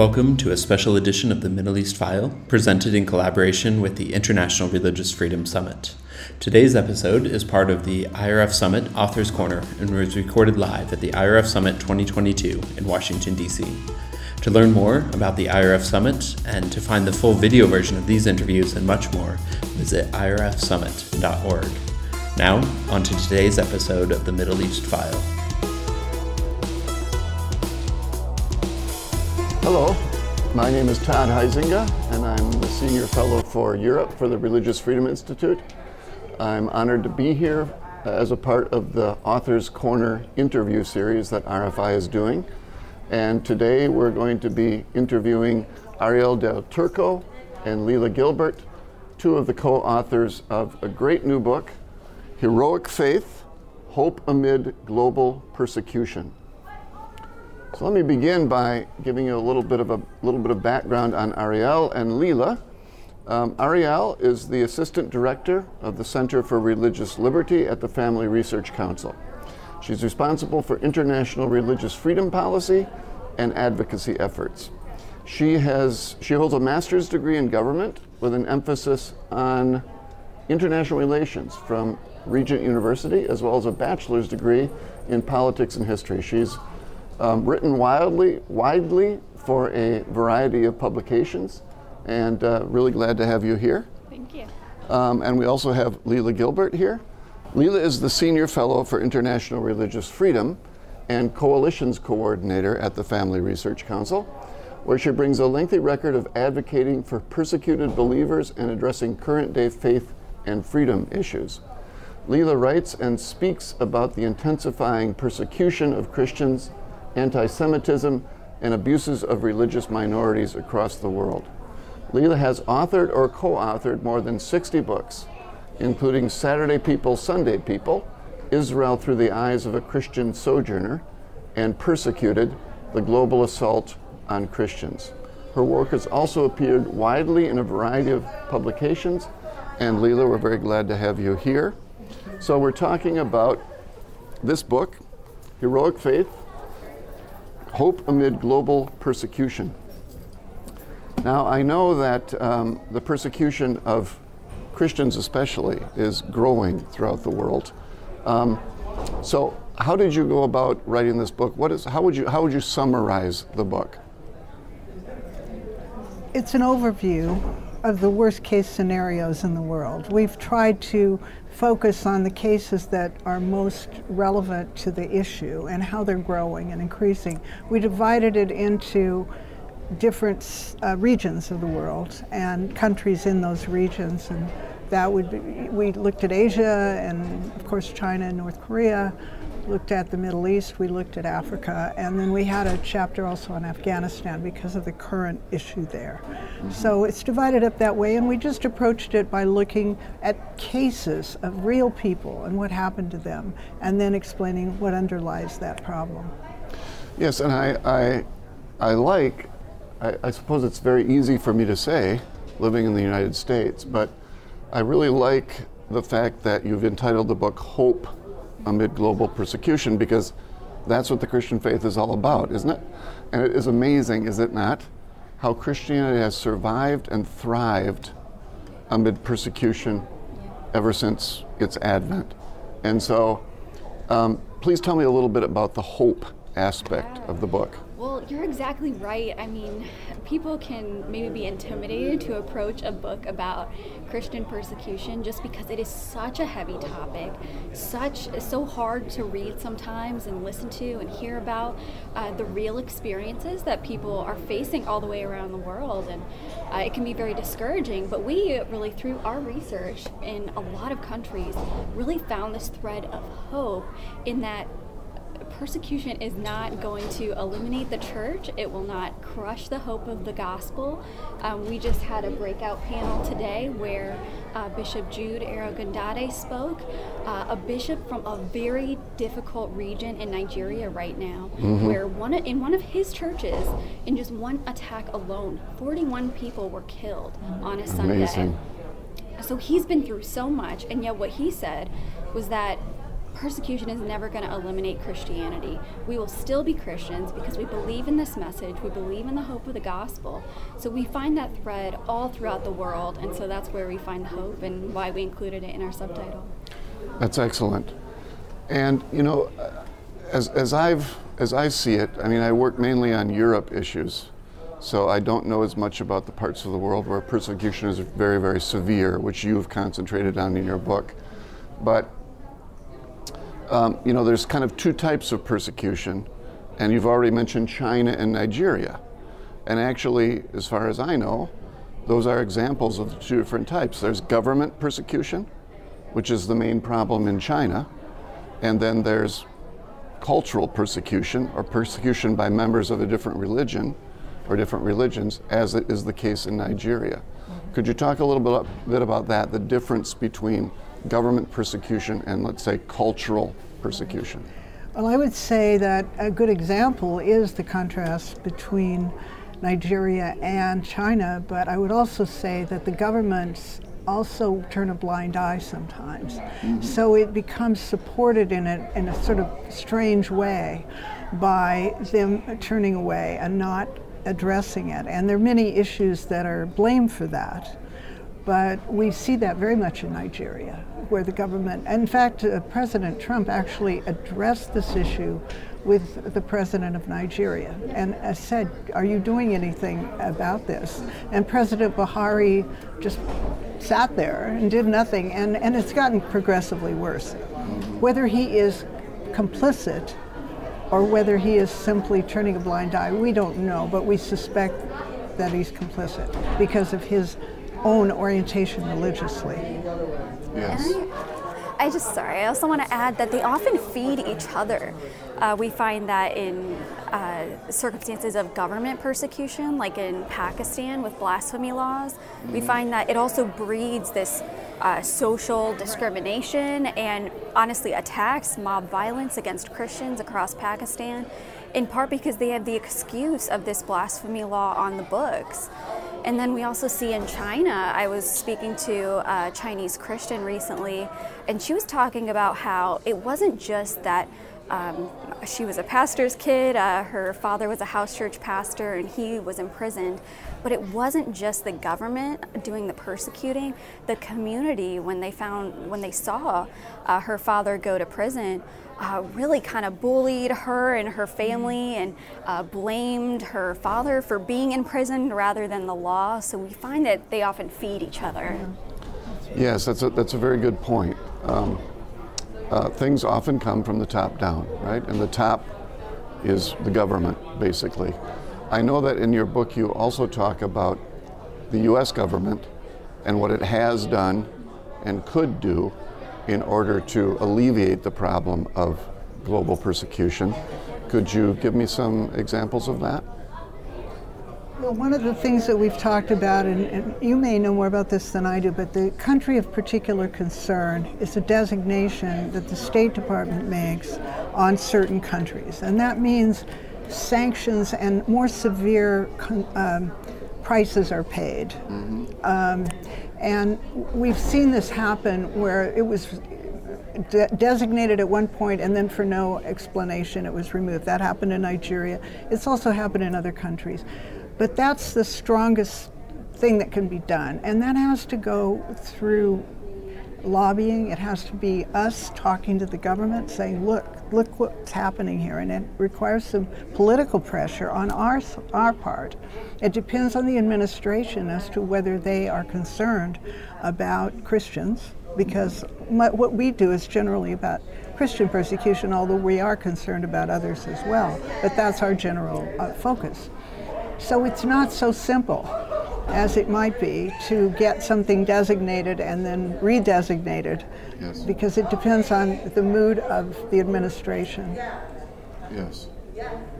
Welcome to a special edition of the Middle East File, presented in collaboration with the International Religious Freedom Summit. Today's episode is part of the IRF Summit Authors Corner and was recorded live at the IRF Summit 2022 in Washington, D.C. To learn more about the IRF Summit and to find the full video version of these interviews and much more, visit irfsummit.org. Now, on to today's episode of the Middle East File. Hello, my name is Todd Huizinga, and I'm the Senior Fellow for Europe for the Religious Freedom Institute. I'm honored to be here uh, as a part of the Authors Corner interview series that RFI is doing. And today we're going to be interviewing Arielle Del Turco and Lela Gilbert, two of the co authors of a great new book, Heroic Faith Hope Amid Global Persecution. So let me begin by giving you a little bit of a little bit of background on Arielle and Lela. Um, Arielle is the assistant director of the Center for Religious Liberty at the Family Research Council. She's responsible for international religious freedom policy and advocacy efforts. She has she holds a master's degree in government with an emphasis on international relations from Regent University, as well as a bachelor's degree in politics and history. She's um, written wildly, widely for a variety of publications, and uh, really glad to have you here. Thank you. Um, and we also have Lela Gilbert here. Lela is the Senior Fellow for International Religious Freedom and Coalitions Coordinator at the Family Research Council, where she brings a lengthy record of advocating for persecuted believers and addressing current day faith and freedom issues. Lela writes and speaks about the intensifying persecution of Christians anti Semitism, and abuses of religious minorities across the world. Lela has authored or co authored more than 60 books, including Saturday People, Sunday People, Israel Through the Eyes of a Christian Sojourner, and Persecuted The Global Assault on Christians. Her work has also appeared widely in a variety of publications, and Lela, we're very glad to have you here. So, we're talking about this book, Heroic Faith Hope Amid Global Persecution. Now, I know that um, the persecution of Christians, especially, is growing throughout the world. Um, so, how did you go about writing this book? What is, how, would you, how would you summarize the book? It's an overview of the worst case scenarios in the world. We've tried to focus on the cases that are most relevant to the issue and how they're growing and increasing. We divided it into different uh, regions of the world and countries in those regions and that would be, we looked at Asia and of course China and North Korea looked at the Middle East, we looked at Africa, and then we had a chapter also on Afghanistan because of the current issue there. Mm-hmm. So it's divided up that way, and we just approached it by looking at cases of real people and what happened to them, and then explaining what underlies that problem. Yes, and I, I, I like, I, I suppose it's very easy for me to say, living in the United States, but I really like the fact that you've entitled the book Hope amid global persecution because that's what the Christian faith is all about, isn't it? And it is amazing, is it not, how Christianity has survived and thrived amid persecution ever since its advent. And so, um, please tell me a little bit about the hope aspect of the book. You're exactly right. I mean, people can maybe be intimidated to approach a book about Christian persecution just because it is such a heavy topic, such so hard to read sometimes and listen to and hear about uh, the real experiences that people are facing all the way around the world, and uh, it can be very discouraging. But we really, through our research in a lot of countries, really found this thread of hope in that persecution is not going to eliminate the church. It will not crush the hope of the gospel. Um, we just had a breakout panel today where uh, Bishop Jude Arogundade spoke, uh, a bishop from a very difficult region in Nigeria right now, mm-hmm. where one in one of his churches, in just one attack alone, 41 people were killed on a Sunday. Amazing. So he's been through so much, and yet what he said was that persecution is never going to eliminate Christianity. We will still be Christians because we believe in this message, we believe in the hope of the gospel. So we find that thread all throughout the world, and so that's where we find hope and why we included it in our subtitle. That's excellent. And you know, as, as I've as I see it, I mean, I work mainly on Europe issues, so I don't know as much about the parts of the world where persecution is very, very severe, which you've concentrated on in your book. But um, you know, there's kind of two types of persecution, and you've already mentioned China and Nigeria. And actually, as far as I know, those are examples of the two different types. There's government persecution, which is the main problem in China, and then there's cultural persecution or persecution by members of a different religion or different religions, as it is the case in Nigeria. Could you talk a little bit, bit about that, the difference between government persecution and, let's say, cultural persecution? Well, I would say that a good example is the contrast between Nigeria and China, but I would also say that the governments also turn a blind eye sometimes. Mm-hmm. So it becomes supported in a, in a sort of strange way by them turning away and not addressing it. And there are many issues that are blamed for that. But we see that very much in Nigeria, where the government, in fact, uh, President Trump actually addressed this issue with the president of Nigeria and uh, said, Are you doing anything about this? And President Buhari just sat there and did nothing, and, and it's gotten progressively worse. Whether he is complicit or whether he is simply turning a blind eye, we don't know, but we suspect that he's complicit because of his own orientation religiously. Yes. I just, sorry, I also want to add that they often feed each other. Uh, we find that in uh, circumstances of government persecution, like in Pakistan with blasphemy laws, mm-hmm. we find that it also breeds this uh, social discrimination and honestly attacks, mob violence against Christians across Pakistan, in part because they have the excuse of this blasphemy law on the books. And then we also see in China, I was speaking to a Chinese Christian recently, and she was talking about how it wasn't just that um, she was a pastor's kid, uh, her father was a house church pastor, and he was imprisoned. But it wasn't just the government doing the persecuting, the community, when they found, when they saw uh, her father go to prison, uh, really kind of bullied her and her family and uh, blamed her father for being in prison rather than the law. So we find that they often feed each other. Yes, that's a, that's a very good point. Um, uh, things often come from the top down, right? And the top is the government, basically. I know that in your book you also talk about the U.S. government and what it has done and could do in order to alleviate the problem of global persecution. Could you give me some examples of that? Well, one of the things that we've talked about, and, and, you may know more about this than I do, but the country of particular concern is a designation that the State Department makes on certain countries. And that means sanctions and more severe um, prices are paid. Mm-hmm. Um, and we've seen this happen where it was de- designated at one point and then for no explanation it was removed. That happened in Nigeria. It's also happened in other countries. But that's the strongest thing that can be done. And that has to go through lobbying. It has to be us talking to the government saying, look, look what's happening here. And it requires some political pressure on our, our part. It depends on the administration as to whether they are concerned about Christians, because what we do is generally about Christian persecution, although we are concerned about others as well. But that's our general uh, focus. So it's not so simple as it might be to get something designated and then redesignated yes. because it depends on the mood of the administration. Yes.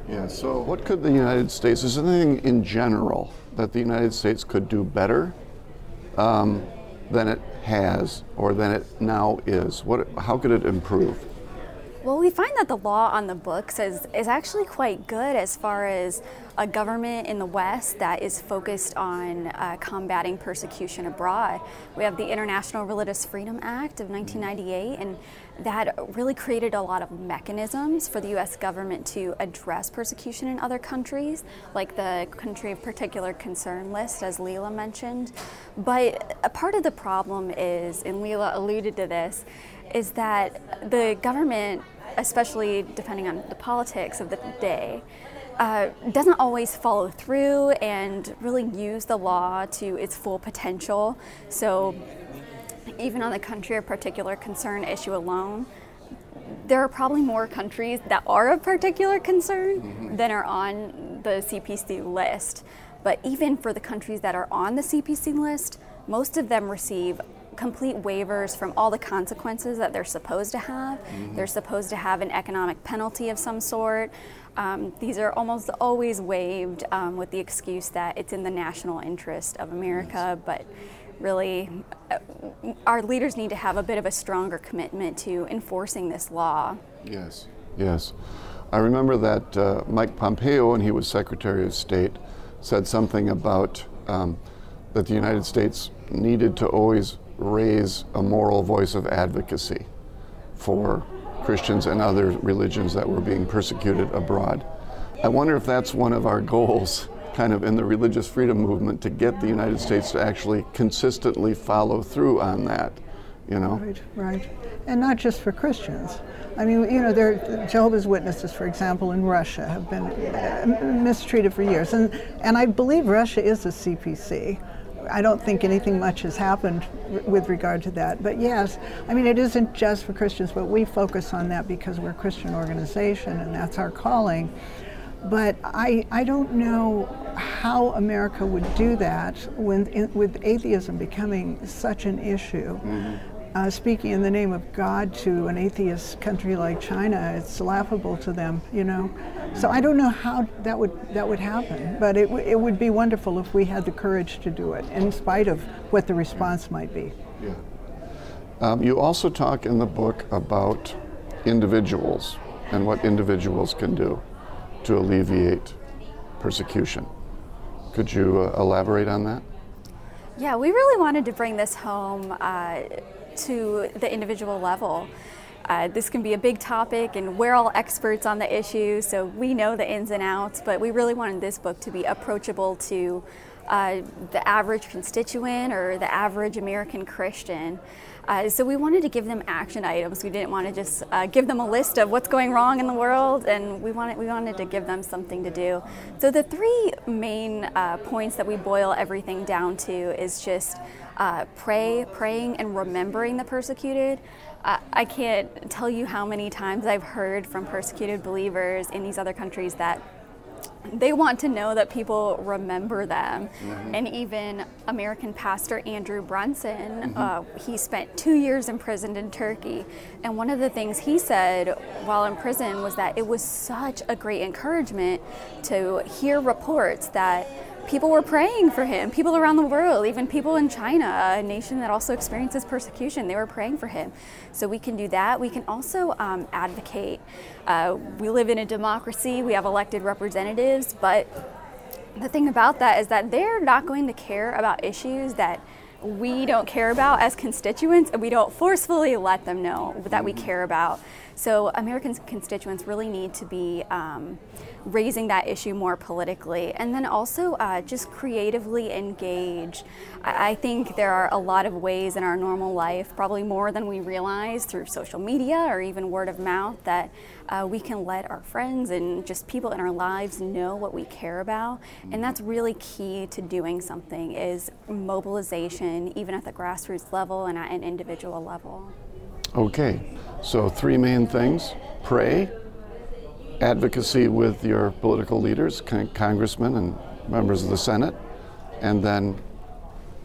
Yeah, so what could the United States, is there anything in general that the United States could do better um, than it has or than it now is? What, how could it improve? Well, we find that the law on the books is, is actually quite good as far as a government in the West that is focused on uh, combating persecution abroad. We have the International Religious Freedom Act of 1998, and that really created a lot of mechanisms for the U.S. government to address persecution in other countries, like the country of particular concern list, as Lela mentioned. But a part of the problem is, and Lela alluded to this, is that the government, especially depending on the politics of the day, uh, doesn't always follow through and really use the law to its full potential. So, even on the country of particular concern issue alone, there are probably more countries that are of particular concern mm-hmm. than are on the CPC list. But even for the countries that are on the CPC list, most of them receive complete waivers from all the consequences that they're supposed to have. Mm-hmm. They're supposed to have an economic penalty of some sort. Um, these are almost always waived um, with the excuse that it's in the national interest of America, yes. but really, uh, our leaders need to have a bit of a stronger commitment to enforcing this law. Yes, yes. I remember that uh, Mike Pompeo, when he was Secretary of State, said something about um, that the United States needed to always raise a moral voice of advocacy for Christians and other religions that were being persecuted abroad. I wonder if that's one of our goals, kind of in the religious freedom movement, to get the United States to actually consistently follow through on that, you know? Right, right. And not just for Christians. I mean, you know, there, Jehovah's Witnesses, for example, in Russia have been uh, mistreated for years. And, and I believe Russia is a CPC. I don't think anything much has happened with regard to that. But yes, I mean, it isn't just for Christians, but we focus on that because we're a Christian organization and that's our calling. But I, I don't know how America would do that when, in, with atheism becoming such an issue. Mm-hmm uh, speaking in the name of God to an atheist country like China, it's laughable to them, you know. So I don't know how that would that would happen, but it, w- it would be wonderful if we had the courage to do it, in spite of what the response might be. Yeah. Um, you also talk in the book about individuals and what individuals can do to alleviate persecution. Could you uh, elaborate on that? Yeah, we really wanted to bring this home. Uh, to the individual level. Uh, this can be a big topic, and we're all experts on the issue, so we know the ins and outs. But we really wanted this book to be approachable to uh, the average constituent or the average American Christian. Uh, so we wanted to give them action items. We didn't want to just uh, give them a list of what's going wrong in the world, and we wanted we wanted to give them something to do. So the three main uh, points that we boil everything down to is just uh, pray, praying, and remembering the persecuted. Uh, I can't tell you how many times I've heard from persecuted believers in these other countries that they want to know that people remember them. Mm-hmm. And even American pastor Andrew Brunson, mm-hmm. uh, he spent two years imprisoned in Turkey. And one of the things he said while in prison was that it was such a great encouragement to hear reports that people were praying for him. People around the world, even people in China, a nation that also experiences persecution, they were praying for him. So we can do that. We can also um, advocate. Uh, we live in a democracy, we have elected representatives, but the thing about that is that they're not going to care about issues that we don't care about as constituents, and we don't forcefully let them know that we care about. So American constituents really need to be um, raising that issue more politically, and then also uh, just creatively engage. I, I think there are a lot of ways in our normal life, probably more than we realize through social media or even word of mouth, that uh, we can let our friends and just people in our lives know what we care about, and that's really key to doing something. Is mobilization, even at the grassroots level and at an individual level. Okay, so three main things pray, advocacy with your political leaders, con- congressmen and members of the Senate, and then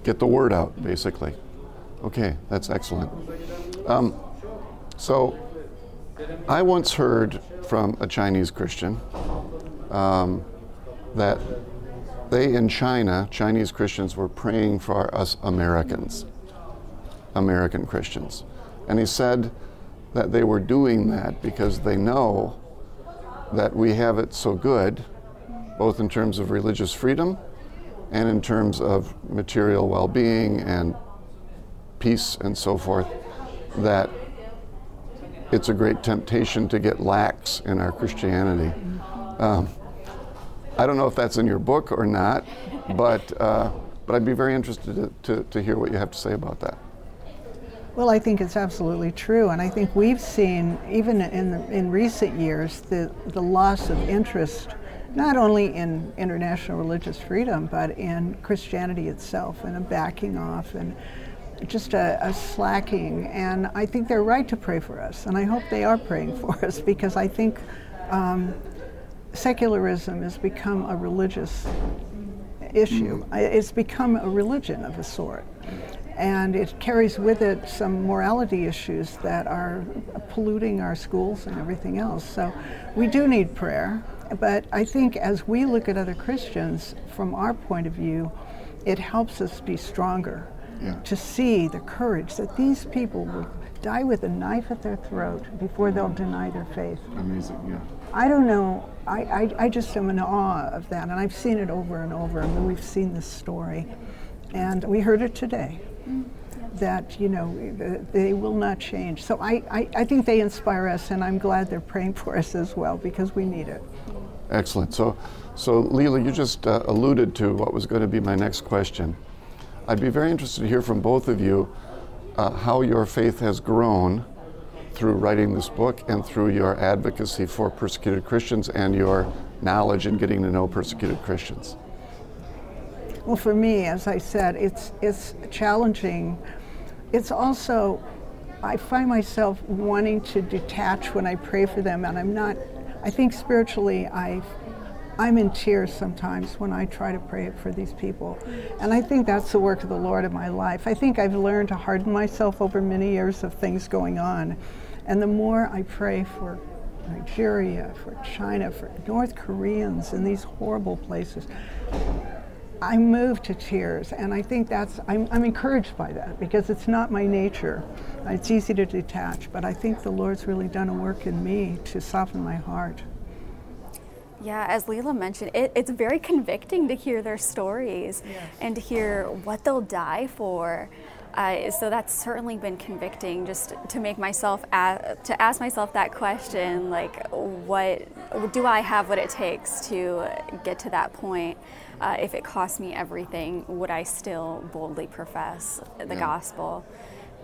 get the word out, basically. Okay, that's excellent. Um, so, I once heard from a Chinese Christian um, that they in China, Chinese Christians, were praying for us Americans, American Christians. And he said that they were doing that because they know that we have it so good, both in terms of religious freedom and in terms of material well being and peace and so forth, that it's a great temptation to get lax in our Christianity. Um, I don't know if that's in your book or not, but, uh, but I'd be very interested to, to, to hear what you have to say about that. Well, I think it's absolutely true, and I think we've seen, even in the, in recent years, the the loss of interest, not only in international religious freedom, but in Christianity itself, and a backing off, and just a, a slacking. And I think they're right to pray for us, and I hope they are praying for us because I think um, secularism has become a religious issue. It's become a religion of a sort and it carries with it some morality issues that are polluting our schools and everything else. So we do need prayer, but I think as we look at other Christians from our point of view, it helps us be stronger yeah. to see the courage that these people will die with a knife at their throat before they'll deny their faith. Amazing, yeah. I don't know. I, I, I just am in awe of that, and I've seen it over and over. I mean, we've seen this story, and we heard it today that you know they will not change. So I, I, I, think they inspire us, and I'm glad they're praying for us as well because we need it. Excellent. So, so Lela, you just uh, alluded to what was going to be my next question. I'd be very interested to hear from both of you uh, how your faith has grown through writing this book and through your advocacy for persecuted Christians and your knowledge in getting to know persecuted Christians. Well, for me, as I said, it's it's challenging. It's also I find myself wanting to detach when I pray for them, and I'm not. I think spiritually, I I'm in tears sometimes when I try to pray for these people. And I think that's the work of the Lord in my life. I think I've learned to harden myself over many years of things going on. And the more I pray for Nigeria, for China, for North Koreans in these horrible places, I move to tears, and I think that's, I'm, I'm encouraged by that because it's not my nature. It's easy to detach, but I think the Lord's really done a work in me to soften my heart. Yeah, as Lela mentioned, it, it's very convicting to hear their stories yes. and to hear what they'll die for. Uh, so that's certainly been convicting just to make myself a- to ask myself that question like what do i have what it takes to get to that point? Uh, if it cost me everything would i still boldly profess the yeah. gospel?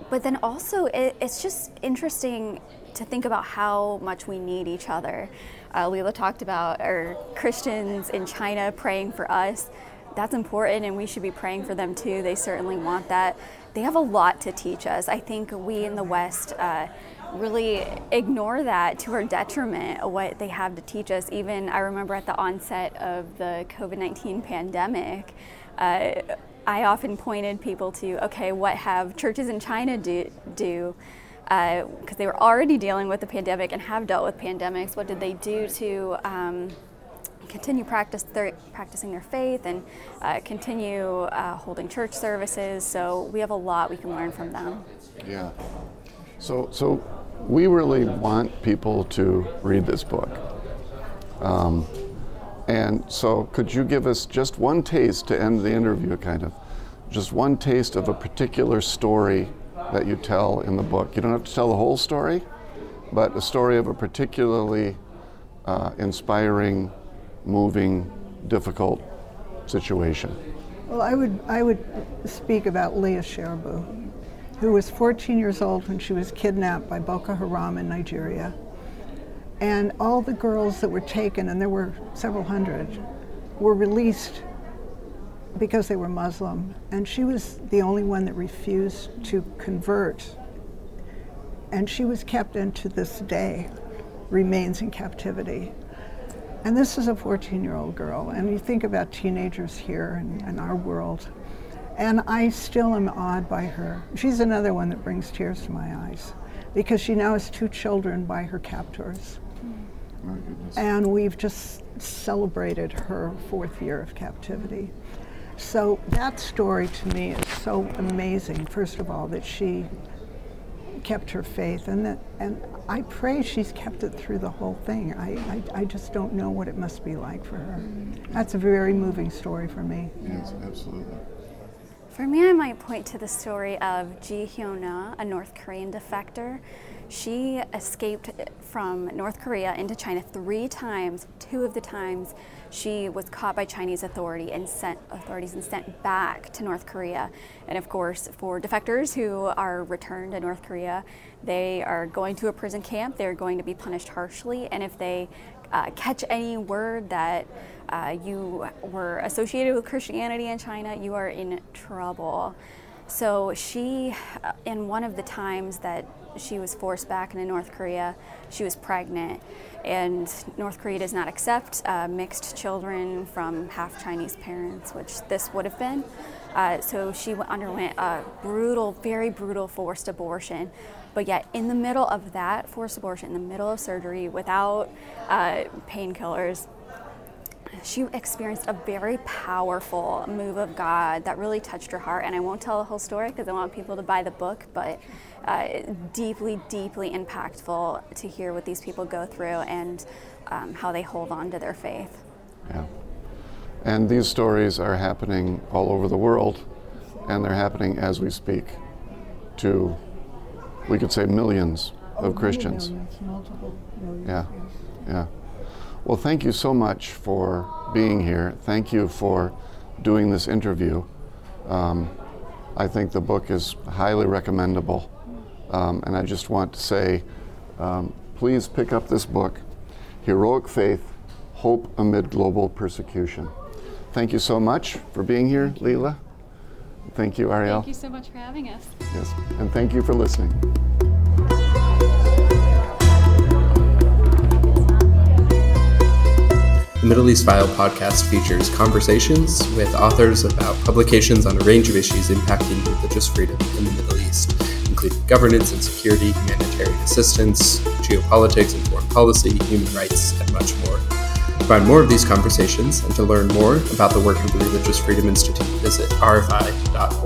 But then also it, it's just interesting to think about how much we need each other. Uh, Lela talked about our christians in china praying for us. That's important and we should be praying for them too. They certainly want that. They have a lot to teach us. I think we in the West uh, really ignore that to our detriment, what they have to teach us. Even I remember at the onset of the COVID 19 pandemic, uh, I often pointed people to okay, what have churches in China do? do because uh, they were already dealing with the pandemic and have dealt with pandemics. What did they do to um, continue practice practicing their faith and uh, continue uh, holding church services. So we have a lot we can learn from them. Yeah. So, so we really want people to read this book. Um, and so, could you give us just one taste to end the interview, kind of? Just one taste of a particular story that you tell in the book. You don't have to tell the whole story, but a story of a particularly uh, inspiring moving, difficult situation? Well, I would, I would speak about Leah Sharibu, who was 14 years old when she was kidnapped by Boko Haram in Nigeria. And all the girls that were taken, and there were several hundred, were released because they were Muslim. And she was the only one that refused to convert. And she was kept, and to this day, remains in captivity. And this is a 14 year old girl, and you think about teenagers here in, in, our world. And I still am awed by her. She's another one that brings tears to my eyes because she now has two children by her captors. And we've just celebrated her fourth year of captivity. So that story to me is so amazing, first of all, that she kept her faith, and that, and I pray she's kept it through the whole thing. I, I, I just don't know what it must be like for her. Mm. That's a very moving story for me. Yes, absolutely. For me, I might point to the story of Ji Hyuna, a North Korean defector. She escaped from North Korea into China three times. Two of the times she was caught by Chinese authority and sent authorities and sent back to North Korea. And of course, for defectors who are returned to North Korea, they are going to a prison camp. They're going to be punished harshly, and if they uh, catch any word that uh, you were associated with Christianity in China, you are in trouble. So she, uh, in one of the times that she was forced back into North Korea, she was pregnant, and North Korea does not accept uh, mixed children from half Chinese parents, which this would have been. Uh, so she underwent a brutal, very brutal forced abortion. But yet, in the middle of that forced abortion, in the middle of surgery, without uh, painkillers, she experienced a very powerful move of God that really touched her heart. And I won't tell the whole story because I want people to buy the book, but uh, deeply, deeply impactful to hear what these people go through and um, how they hold on to their faith. Yeah. And these stories are happening all over the world, and they're happening as we speak to, we could say, millions of Christians. Millions, millions, Yeah, yes. yeah. Well, thank you so much for being here. Thank you for doing this interview. Um, I think the book is highly recommendable. Um, and I just want to say um, please pick up this book, Heroic Faith Hope Amid Global Persecution. Thank you so much for being here, Lela. Thank you, Arielle. Thank you so much for having us. Yes, and thank you for listening. The Middle East File podcast features conversations with authors about publications on a range of issues impacting religious freedom in the Middle East, including governance and security, humanitarian assistance, geopolitics and foreign policy, human rights, and much more. Find more of these conversations and to learn more about the work of the Religious Freedom Institute, visit rfi.org.